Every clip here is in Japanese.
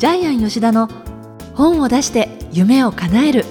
ジャイアン吉田の本を出して夢を叶える。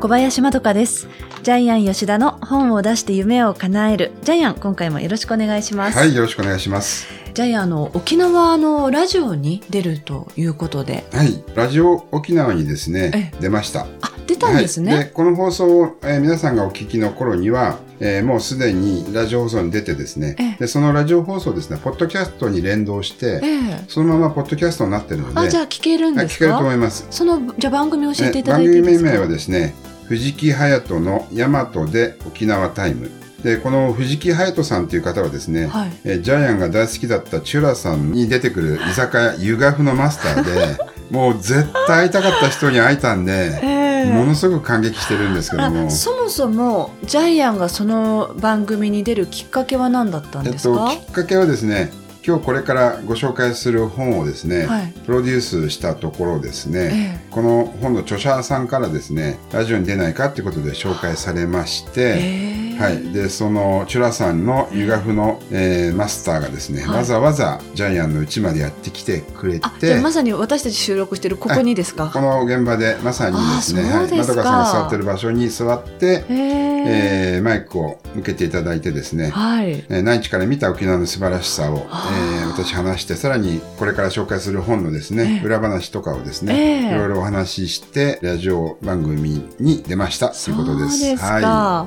小林まどかです。ジャイアン吉田の本を出して夢を叶える。ジャイアン今回もよろしくお願いします。はい、よろしくお願いします。ジャイアンあの沖縄のラジオに出るということで。はい、ラジオ沖縄にですね、出ました。あ出たんですね、はい、でこの放送を、えー皆さんがお聞きの頃には、えーもうすでにラジオ放送に出てですね、ええ。でそのラジオ放送ですね、ポッドキャストに連動して、ええ。そのままポッドキャストになってるので、あじゃあ聞けるんですはい聞けるとか思います。そのじゃあ番組教えていただ番いていいですか？組名はですね、藤木隼人の大和で沖縄タイム。で、この藤木隼人さんという方はですね、はい。えージャイアンが大好きだったチュラさんに出てくる居酒屋湯がふのマスターで、もう絶対会いたかった人に会えたんで、ええものすごく感激してるんですけども。あ、そもそもジャイアンがその番組に出るきっかけは何だったんえっと、ですか、きっかけはですね、今日これからご紹介する本をですね、はい。プロデュースしたところですね、えこの本の著者さんからですね、ラジオに出ないかっていうことで紹介されまして、ええはい、でそのチュラさんの湯がふの、えーマスターがですね、はい。わざわざジャイアンの家までやってきてくれあじゃあてまさに私たち収録してるここにですか？この現場でまさにですねはい、まどか。さんが座ってる場所に座って、えええーマイクを向けていただいてですね、はい。えー内地から見た沖縄の素晴らしさを、あえー私話してさらにこれから紹介する本のですね、ええ。裏話とかをですね、ええ。いろいろお話ししてラジオ番組に出ましたということです。は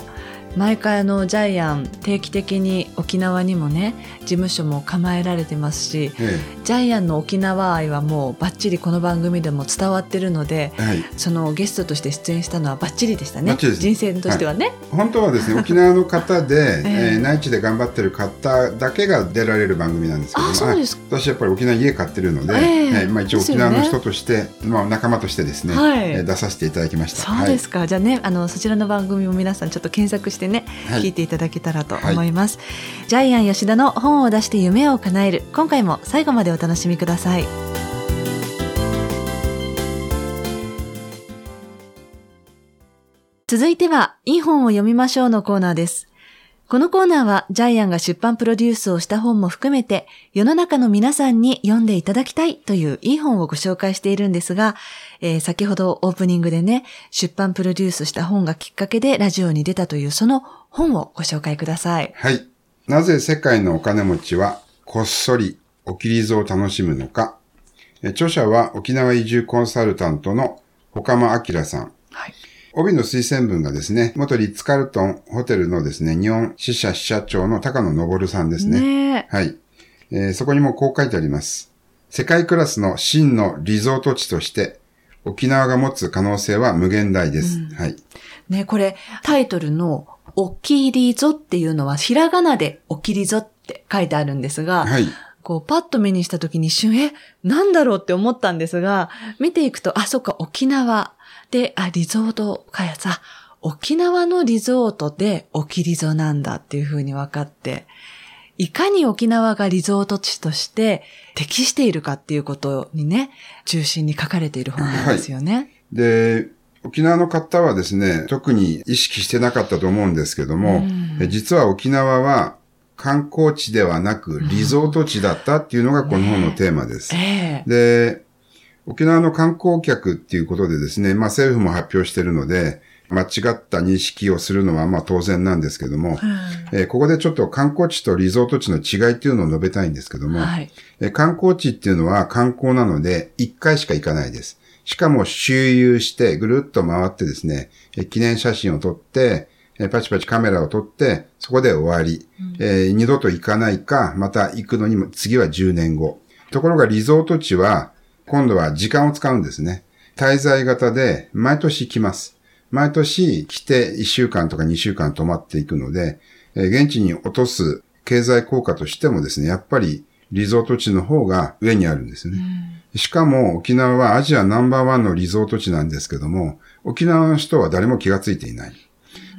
毎回あのジャイアン定期的に沖縄にもね事務所も構えられてますしい、え。ジャイアンの沖縄愛はもうバッチリこの番組でも伝わってるのでえはい。そのゲストとして出演したのはバッチリでしたね人生としてはね、本当はですね 沖縄の方で、ええ。えー内地で頑張ってる方だけが出られる番組なんですけども私やっぱり沖縄家買ってるので、ええ。はいまあ、一応沖縄の人として、まあ、仲間としてですね、はい。えー出させていただきました。そうですか、じゃあねあのそちらの番組も皆さんちょっと検索してね、はい。聞いていただけたらと思います、ジャイアン吉田の本を出して夢を叶える。今回も最後までお楽しみください。続いては、いい本を読みましょうのコーナーです。このコーナーは、ジャイアンが出版プロデュースをした本も含めて、世の中の皆さんに読んでいただきたいといういい本をご紹介しているんですが、えー先ほどオープニングでね、出版プロデュースした本がきっかけでラジオに出たというその本をご紹介ください。はい。なぜ世界のお金持ちはこっそりおきりずを楽しむのか。著者は沖縄移住コンサルタントの岡間明さん。はい。帯の推薦文がですね、元リッツカルトンホテルのですね、日本支社支社長の高野昇さんですね。ねえ。はい、えーそこにもこう書いてあります。世界クラスの真のリゾート地として、沖縄が持つ可能性は無限大です。はい。ね、これ、タイトルの、おきりぞっていうのは、ひらがなでおきりぞって書いてあるんですが、はい。こう、パッと目にした時に一瞬、え、なんだろうって思ったんですが、見ていくと、あ、そっか、沖縄で、あ、リゾート開発、あ、沖縄のリゾートでおきりぞなんだっていう風に分かって、いかに沖縄がリゾート地として適しているかっていうことにね、中心に書かれている本なんですよね。で、沖縄の方はですね、特に意識してなかったと思うんですけども、うんえ実は沖縄は観光地ではなくリゾート地だったっていうのがこの本のテーマです。ええで、沖縄の観光客っていうことでですね、まあ政府も発表しているので、間違った認識をするのはまあ当然なんですけども、えーここでちょっと観光地とリゾート地の違いっていうのを述べたいんですけども、はい。えー観光地っていうのは観光なので1回しか行かないです。しかも周遊してぐるっと回ってですね、えー記念写真を撮って、えーパチパチカメラを撮って、そこで終わり。えー二度と行かないか、また行くのにも次は10年後。ところがリゾート地は、今度は時間を使うんですね。滞在型で毎年来ます。毎年来て1週間とか2週間泊まっていくので、えー現地に落とす経済効果としてもですね、やっぱりリゾート地の方が上にあるんですよね。しかも沖縄はアジアナンバーワンのリゾート地なんですけども、沖縄の人は誰も気がついていない。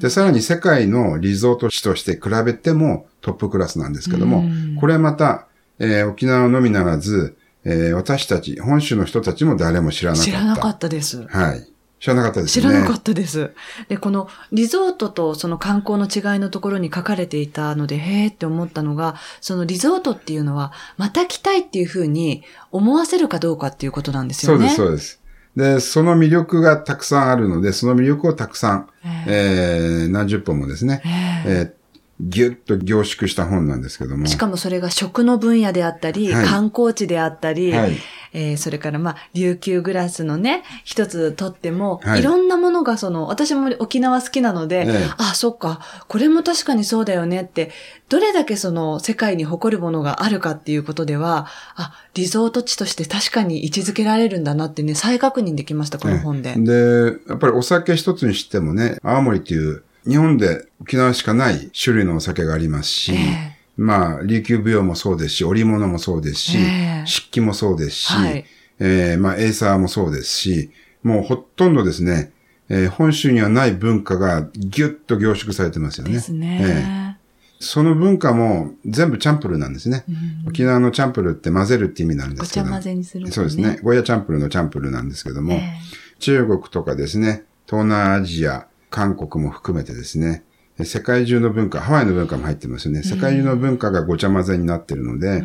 で、さらに世界のリゾート地として比べてもトップクラスなんですけども、これまた、えー沖縄のみならず、えー私たち、本州の人たちも誰も知らなかった。知らなかったです。はい。知らなかったですよね。知らなかったです。で、このリゾートとその観光の違いのところに書かれていたので、へーって思ったのが、そのリゾートっていうのは、また来たいっていうふうに思わせるかどうかっていうことなんですよね。そうです、そうです。で、その魅力がたくさんあるので、その魅力をたくさん、ええー、何十本もですね、えええー、ぎゅっと凝縮した本なんですけども。しかもそれが食の分野であったり、はい観光地であったり、はい。えーそれからまあ、琉球グラスのね、一つとっても、はいい、ろんなものがその、私も沖縄好きなので、ええあ、そっか、これも確かにそうだよねって、どれだけその世界に誇るものがあるかっていうことでは、あ、リゾート地として確かに位置づけられるんだなってね、再確認できました、この本で。で、やっぱりお酒一つにしてもね、青森っていう、日本で沖縄しかない種類のお酒がありますし、ええまあ、琉球舞踊もそうですし、織物もそうですし、ええ漆器もそうですし、はいえーまあ、エイサーもそうですし、もうほとんどですね、えー本州にはない文化がギュッと凝縮されてますよね。ですええね。その文化も全部チャンプルーなんですね。うん沖縄のチャンプルーって混ぜるって意味になるんでごすけど。ちゃ混ぜにする、そうですね。。ゴーヤチャンプルーのチャンプルーなんですけども、え中国とかですね、東南アジア、韓国も含めてですね、世界中の文化、ハワイの文化も入ってますよね。世界中の文化がごちゃ混ぜになってるので、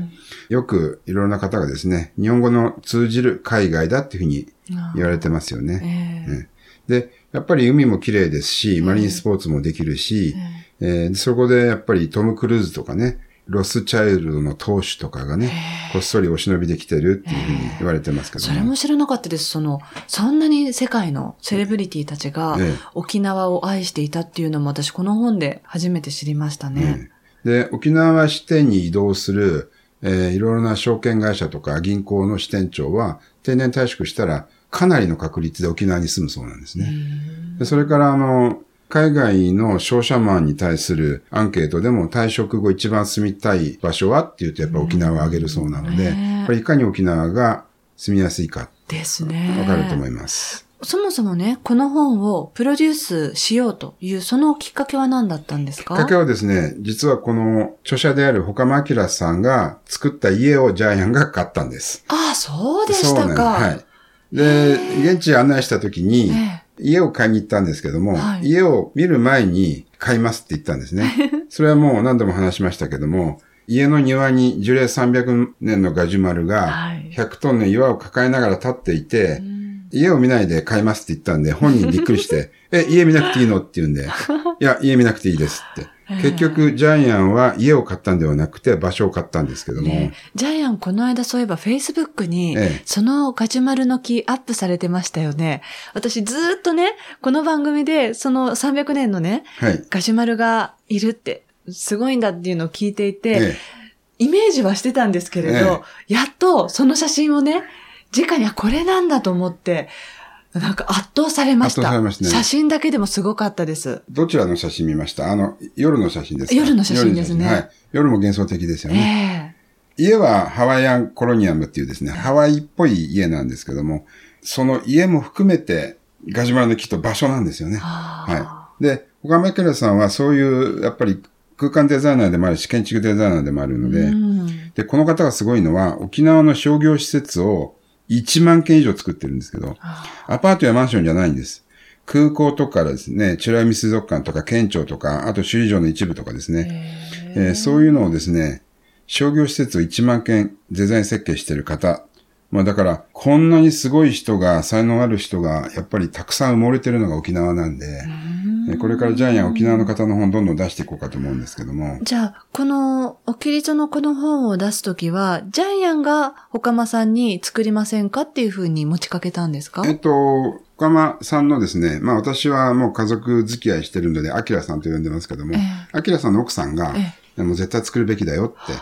よくいろんな方がですね、日本語の通じる海外だっていうふうにえ言われてますよね。ええ。で、やっぱり海も綺麗ですし、マリンスポーツもできるし、ええ。ーそこでやっぱりトム・クルーズとかね、ロスチャイルドの投手とかがね、こっそりお忍びできてるっていうふうに言われてますけどそれも知らなかったです。その、そんなに世界のセレブリティたちがええ沖縄を愛していたっていうのも私この本で初めて知りましたね。で、沖縄支店に移動する、えーいろいろな証券会社とか銀行の支店長は定年退職したらかなりの確率で沖縄に住むそうなんですね。でそれから、あの、海外の商社マンに対するアンケートでも退職後一番住みたい場所はっていうとやっぱ沖縄を挙げるそうなので、うんねえやっぱりいかに沖縄が住みやすいかですね。わかると思います。そもそもね、この本をプロデュースしようという、そのきっかけは何だったんですか？きっかけはですね、実はこの著者である岡間明さんが作った家をジャイアンが買ったんです。ああ、そうでしそうなんですたか。はい。で、現地へ案内した時に、え家を買いに行ったんですけども、はい。家を見る前に買いますって言ったんですね。それはもう何度も話しましたけども、家の庭に樹齢300年のガジュマルはがい。100トンの岩を抱えながら立っていて、うん家を見ないで買いますって言ったんで、本人びっくりして、え、家見なくていいの？って言うんで、いや、家見なくていいですって。結局、ジャイアンは家を買ったんではなくて、場所を買ったんですけども、ねジャイアンこの間そういえば Facebook にええ、そのガジュマルの木アップされてましたよね。私ずーっとね、この番組でその300年のね、はい。ガジュマルがいるって、すごいんだっていうのを聞いていて、えイメージはしてたんですけれど、やっとその写真をね、直にあこれなんだと思って、なんか圧倒されました。圧倒されましたね写真だけでもすごかったです。どちらの写真見ました？あの、夜の写真ですか？夜の写真ですねはい。夜も幻想的ですよね。え家はハワイアンコロニアムっていうですね、ハワイっぽい家なんですけども、その家も含めてガジュマルの木と場所なんですよね。はい。で、岡間明さんはそういう、やっぱり空間デザイナーでもあるし、建築デザイナーでもあるので、うんで、この方がすごいのは、沖縄の商業施設を1万件以上作ってるんですけど、アパートやマンションじゃないんです。空港とかですね、美ら海水族館とか県庁とか、あと首里城の一部とかですね、えーそういうのをですね、商業施設を1万件デザイン設計してる方。まあだから、こんなにすごい人が、才能ある人が、やっぱりたくさん埋もれてるのが沖縄なんで、えーこれからジャイアン沖縄の方の本どんどん出していこうかと思うんですけども、じゃあ、この、おきりぞのこの本を出すときは、ジャイアンが岡間さんに作りませんかっていうふうに持ちかけたんですか？えっと、岡間さんのですね、まあ私はもう家族付き合いしてるので、アキラさんと呼んでますけどもえ、アキラさんの奥さんがえ、もう絶対作るべきだよって、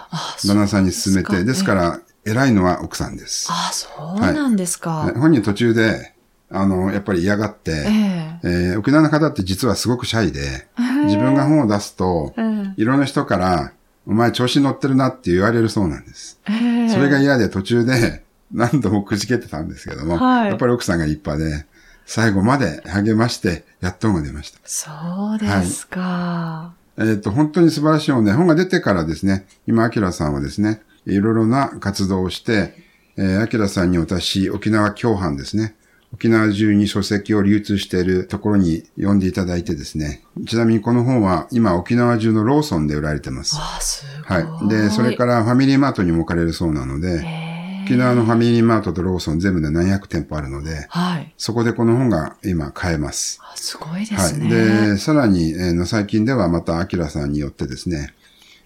旦那さんに勧めて、ですから、偉いのは奥さんです。あ、そうなんですか。ね本人途中で、あの、やっぱり嫌がって、ええ。えー沖縄の方って実はすごくシャイで、自分が本を出すと、うん。いろんな人から、お前調子に乗ってるなって言われるそうなんです。ええそれが嫌で途中で 何度もくじけてたんですけども、はい。やっぱり奥さんが立派で、最後まで励まして、やっと本が出ました。そうですか。えっ、と、本当に素晴らしい本で、本が出てからですね、今、アキラさんはですね、いろいろな活動をして、えー、アキラさんに私、沖縄共犯ですね、沖縄中に書籍を流通しているところに読んでいただいてですね。ちなみにこの本は今沖縄中のローソンで売られてます。ああ、すごい。はい。で、それからファミリーマートにも置かれるそうなので、沖縄のファミリーマートとローソン全部で何百店舗あるので、はい。そこでこの本が今買えます。あすごいではい。すね。で、さらに、えーの最近ではまた、アキラさんによってですね、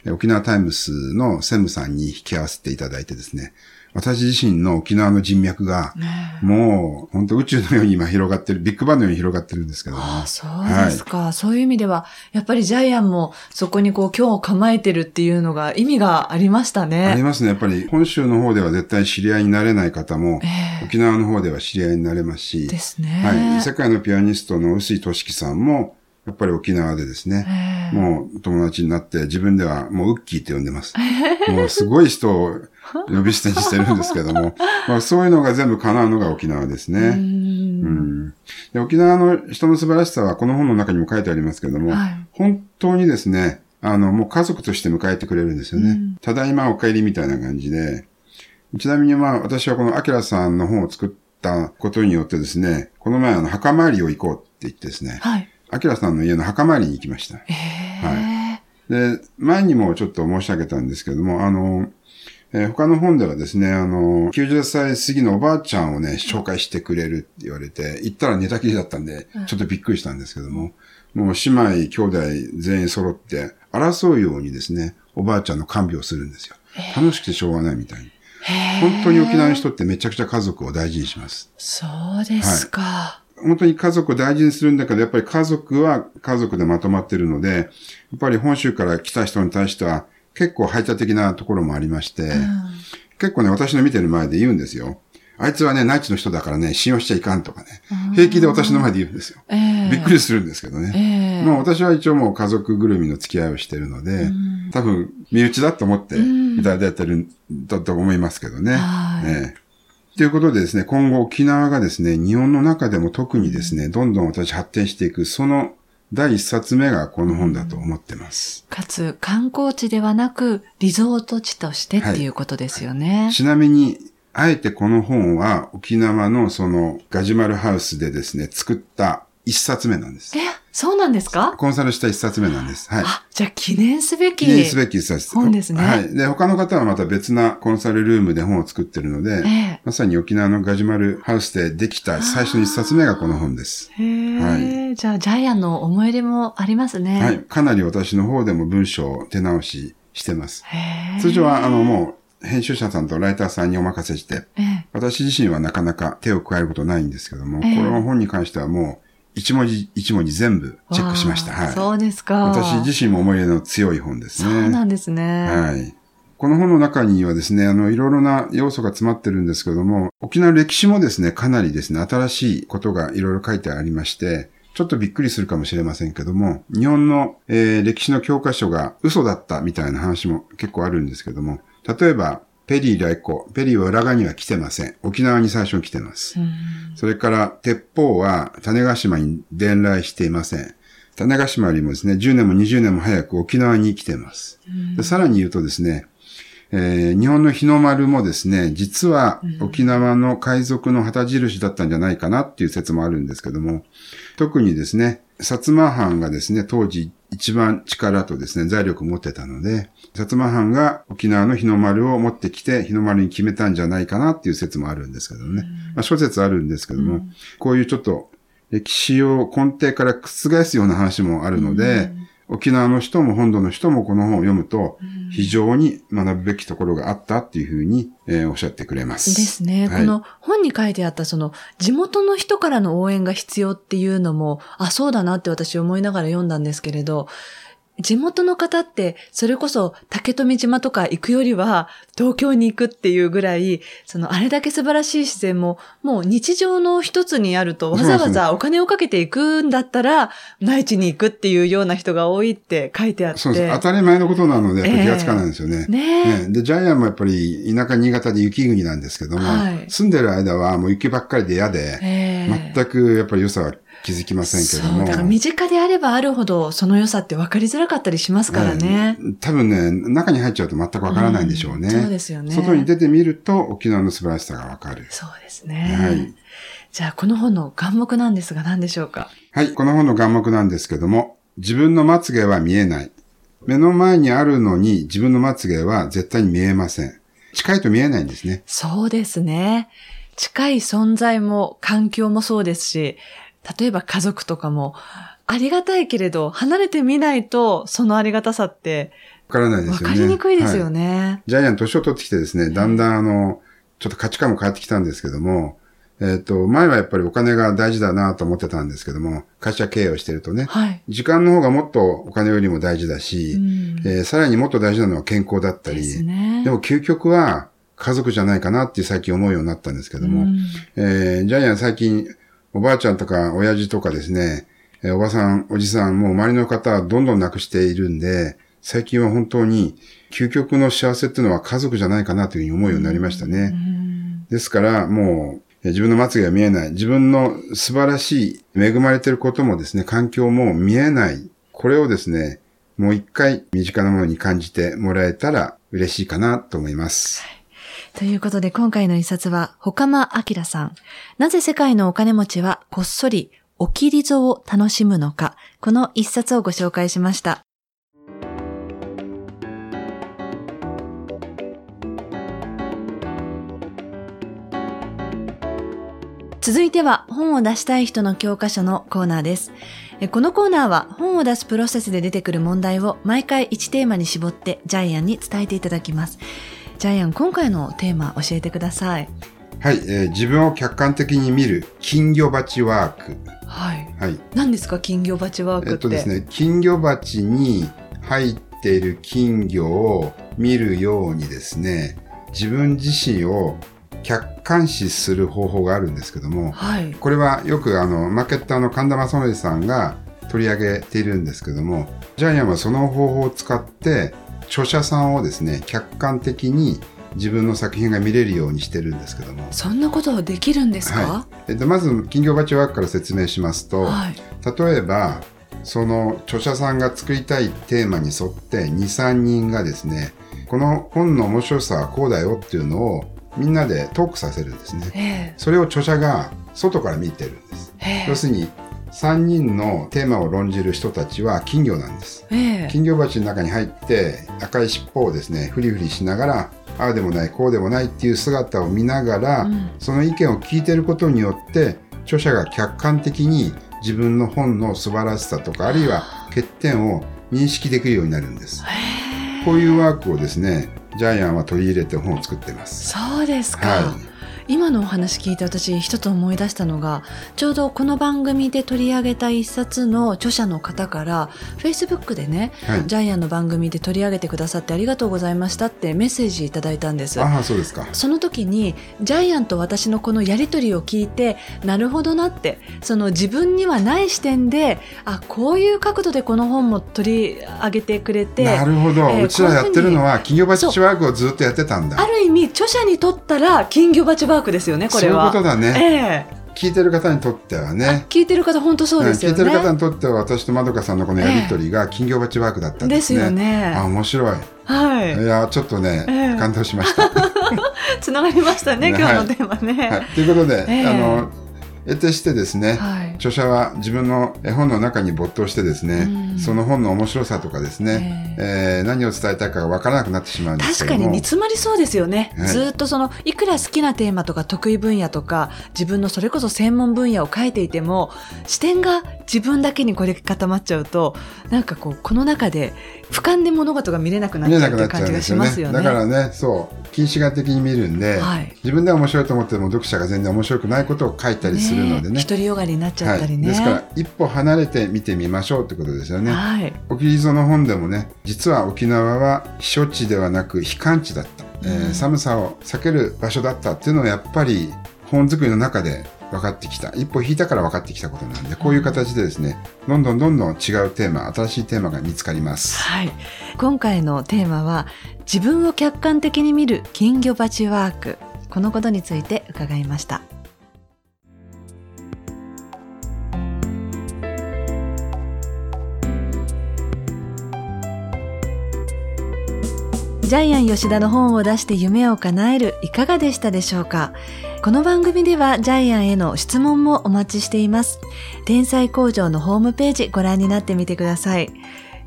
えー沖縄タイムスの専務さんに引き合わせていただいてですね、私自身の沖縄の人脈が、もう、本当宇宙のように今広がってる、ビッグバンのように広がってるんですけども。ああ、そうですか、そういう意味では、やっぱりジャイアンもそこにこう今日を構えてるっていうのが意味がありましたありね。ますね。やっぱり本州の方では絶対知り合いになれない方も、ええ沖縄の方では知り合いになれますし、ですね。はい。世界のピアニストの臼井俊樹さんも、やっぱり沖縄でですね、ええもう友達になって自分ではもうウッキーって呼んでます。もうすごい人を呼び捨てにしてるんですけども、まあそういうのが全部叶うのが沖縄ですうね。うんんで沖縄の人の素晴らしさはこの本の中にも書いてありますけども、はい本当にですね、あの、もう家族として迎えてくれるんですよね。うんただいまお帰りみたいな感じで、ちなみにまあ私はこのアキラさんの本を作ったことによってですね、この前あの墓参りを行こうって言ってですね、はい。アキラさんの家の墓参りに行きました。ええで、前にもちょっと申し上げたんですけども、あの、えー他の本ではですね、あの、90歳過ぎのおばあちゃんをね、紹介してくれるって言われて、行ったら寝たきりだったんで、ちょっとびっくりしたんですけども、もう姉妹、兄弟全員揃って、争うようにですね、おばあちゃんの看病をするんですよ。楽しくてしょうがないみたいに。本当に沖縄の人ってめちゃくちゃ家族を大事にします。そうですか。本当に家族を大事にするんだけど、やっぱり家族は家族でまとまってるので、やっぱり本州から来た人に対しては結構排他的なところもありまして、結構ね、私の見てる前で言うんですよ。あいつはね、内地の人だからね、信用しちゃいかんとかね。平気で私の前で言うんですよ。ええびっくりするんですけどね。ええまあ私は一応もう家族ぐるみの付き合いをしてるので、多分身内だと思っていただいてるんだと思いますけどね。はいええということでですね、今後沖縄がですね、日本の中でも特にですね、どんどん私発展していく、その第一冊目がこの本だと思ってます。かつ観光地ではなくリゾート地としてっていうことですよね。ちなみに、あえてこの本は沖縄のそのガジュマルハウスでですね、作った一冊目なんです。え、そうなんですか？コンサルした一冊目なんです。はい。あ、じゃあ記念すべき。記念すべき一冊。本ですねはい。で、他の方はまた別なコンサルルームで本を作ってるので、ええまさに沖縄のガジュマルハウスでできた最初の一冊目がこの本です。へえ、はじゃあジャイアンの思い入れもありますね。はい。かなり私の方でも文章を手直ししてます。へえ通常は、あの、もう、編集者さんとライターさんにお任せして、ええ私自身はなかなか手を加えることないんですけども、ええこの本に関してはもう、一文字一文字全部チェックしました。はい。そうですか。私自身も思い入れの強い本ですね。そうなんですね。はい。この本の中にはですね、あの、いろいろな要素が詰まってるんですけども、沖縄の歴史もですね、かなりですね、新しいことがいろいろ書いてありまして、ちょっとびっくりするかもしれませんけども、日本の、えー歴史の教科書が嘘だったみたいな話も結構あるんですけども、例えば、ペリー来航。ペリーは浦賀には来てません。沖縄に最初に来てます。それから、鉄砲は種子島に伝来していません。種子島よりもですね、10年も20年も早く沖縄に来てます。でさらに言うとですね、えー日本の日の丸もですね、実は沖縄の海賊の旗印だったんじゃないかなっていう説もあるんですけども、特にですね、薩摩藩がですね、当時一番力とですね、財力を持ってたので、薩摩藩が沖縄の日の丸を持ってきて、日の丸に決めたんじゃないかなっていう説もあるんですけどね。まあ諸説あるんですけども、こういうちょっと歴史を根底から覆すような話もあるので、沖縄の人も本土の人もこの本を読むと、非常に学ぶべきところがあったっていうふうに、えーおっしゃってくれます。ですね。はいこの本に書いてあったその地元の人からの応援が必要っていうのも、あ、そうだなって私思いながら読んだんですけれど、地元の方って、それこそ竹富島とか行くよりは東京に行くっていうぐらい、そのあれだけ素晴らしい自然も、もう日常の一つにあるとわざわざお金をかけていくんだったら、内地に行くっていうような人が多いって書いてあって。そうです。当たり前のことなので、やっぱり気がつかないんですよね。ねえねで、ジャイアンもやっぱり田舎新潟で雪国なんですけども、はい住んでる間はもう雪ばっかりで嫌で、ええ全くやっぱり良さは気づきませんけども。そう、だから身近であればあるほど、その良さって分かりづらかったりしますからね。ええ多分ね、中に入っちゃうと全くわからないんでしょうね。うんそうですよね外に出てみると沖縄の素晴らしさがわかる。そうですね。はいじゃあ、この本の眼目なんですが何でしょうか？はい、この本の眼目なんですけども、自分のまつげは見えない。目の前にあるのに自分のまつげは絶対に見えません。近いと見えないんですね。そうですね。近い存在も環境もそうですし、例えば家族とかも、ありがたいけれど、離れてみないと、そのありがたさって、わからないでわすよね。かりにくいですよはいね。ジャイアン年を取ってきてですね、だんだんあの、ちょっと価値観も変わってきたんですけども、えっ、と、前はやっぱりお金が大事だなと思ってたんですけども、会社経営をしてるとね、はい。時間の方がもっとお金よりも大事だし、うんえーさらにもっと大事なのは健康だったり、ですね。でも究極は家族じゃないかなって最近思うようになったんですけども、うんえージャイアン最近おばあちゃんとか親父とかですね、えーおばさん、おじさん、もう周りの方はどんどん亡くしているんで、最近は本当に究極の幸せっていうのは家族じゃないかなというふうに思うようになりましたね。うんですからもうえー自分のまつげが見えない、自分の素晴らしい恵まれていることもですね、環境も見えない。これをですね、もう一回身近なものに感じてもらえたら嬉しいかなと思います。ということで今回の一冊は、ほかまあきらさん。なぜ世界のお金持ちはこっそりおきりぞを楽しむのか。この一冊をご紹介しました。続いては本を出したい人の教科書のコーナーです。このコーナーは本を出すプロセスで出てくる問題を毎回1テーマに絞ってジャイアンに伝えていただきます。ジャイアン、今回のテーマ教えてください。はい、えー自分を客観的に見る金魚鉢ワーク。はい。はい。何ですか金魚鉢ワークって？えっとですね、金魚鉢に入っている金魚を見るようにですね、自分自身を客観視する方法があるんですけども、はい。これはよくあの、マーケッターの神田正則さんが取り上げているんですけども、ジャイアンはその方法を使って、著者さんをですね、客観的に自分の作品が見れるようにしてるんですけども、そんなことできるんですか？はえっと、まず金魚鉢ワークから説明しますと、はい。例えばその著者さんが作りたいテーマに沿って23人がですねこの本の面白さはこうだよっていうのをみんなでトークさせるんですね。え。それを著者が外から見てるんです。ええ。要するに3人のテーマを論じる人たちは金魚なんです。ええ。え金魚鉢の中に入って赤い尻尾をですねフリフリしながらああでもないこうでもないっていう姿を見ながら、うん。その意見を聞いてることによって著者が客観的に自分の本の素晴らしさとかあるいは欠点を認識できるようになるんです。こういうワークをですねジャイアンは取り入れて本を作ってます。そうですか。は今のお話聞いて私一つ思い出したのがちょうどこの番組で取り上げた一冊の著者の方から Facebook でねい、はい、ジャイアンの番組で取り上げてくださってありがとうございましたってメッセージいただいたんです。ああそうですか。その時にジャイアンと私のこのやりとりを聞いてなるほどなってその自分にはない視点であこういう角度でこの本も取り上げてくれてなるほど、えーうちらやってるのは金魚鉢ワークをずっとやってたんだ。ある意味著者にとったら金魚鉢ワークですよねこれは。そういうことだね、ええ聞いてる方にとってはね聞いてる方本当そうですよね。聞いてる方にとっては私とまどかさんのこのやりとりが金魚鉢ワークだったんでですすね。よね。あ面白い。はいいやちょっとね、ええ感動しました。つながりましたねね今日のテーマね。はい、ということで、ええあの得てしてですね、はい。著者は自分の絵本の中に没頭してですね、うん。その本の面白さとかですね、えー何を伝えたいかがわからなくなってしまうんですけ確かに煮詰まりそうですよね、はいずーっとそのいくら好きなテーマとか得意分野とか自分のそれこそ専門分野を書いていても視点が自分だけにこれ固まっちゃうとなんかこうこの中で俯瞰で物事が見れなくなっ見ちゃえなくなっちゃうって感じがしますよね。だからねそう。近視眼的に見るんで、はい。自分では面白いと思っても読者が全然面白くないことを書いたりするのでね独りよがりになっちゃったりね。はい、ですから一歩離れて見てみましょうってことですよね。はい沖磯の本でもね実は沖縄は避暑地ではなく避寒地だった、えーうん寒さを避ける場所だったっていうのはやっぱり本作りの中で分かってきた一歩引いたから分かってきたことなんでこういう形でですねどんどんどんどん違うテーマ新しいテーマが見つかります。はい。今回のテーマは自分を客観的に見る金魚鉢ワーク。このことについて伺いました。ジャイアン吉田の本を出して夢を叶えるいかがでしたでしょうか？この番組ではジャイアンへの質問もお待ちしています。天才工場のホームページご覧になってみてください。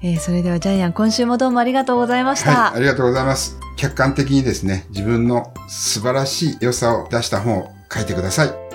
えーそれではジャイアン、今週もどうもありがとうございました。はい、ありがとうございます。客観的にですね、自分の素晴らしい良さを出した本を書いてください。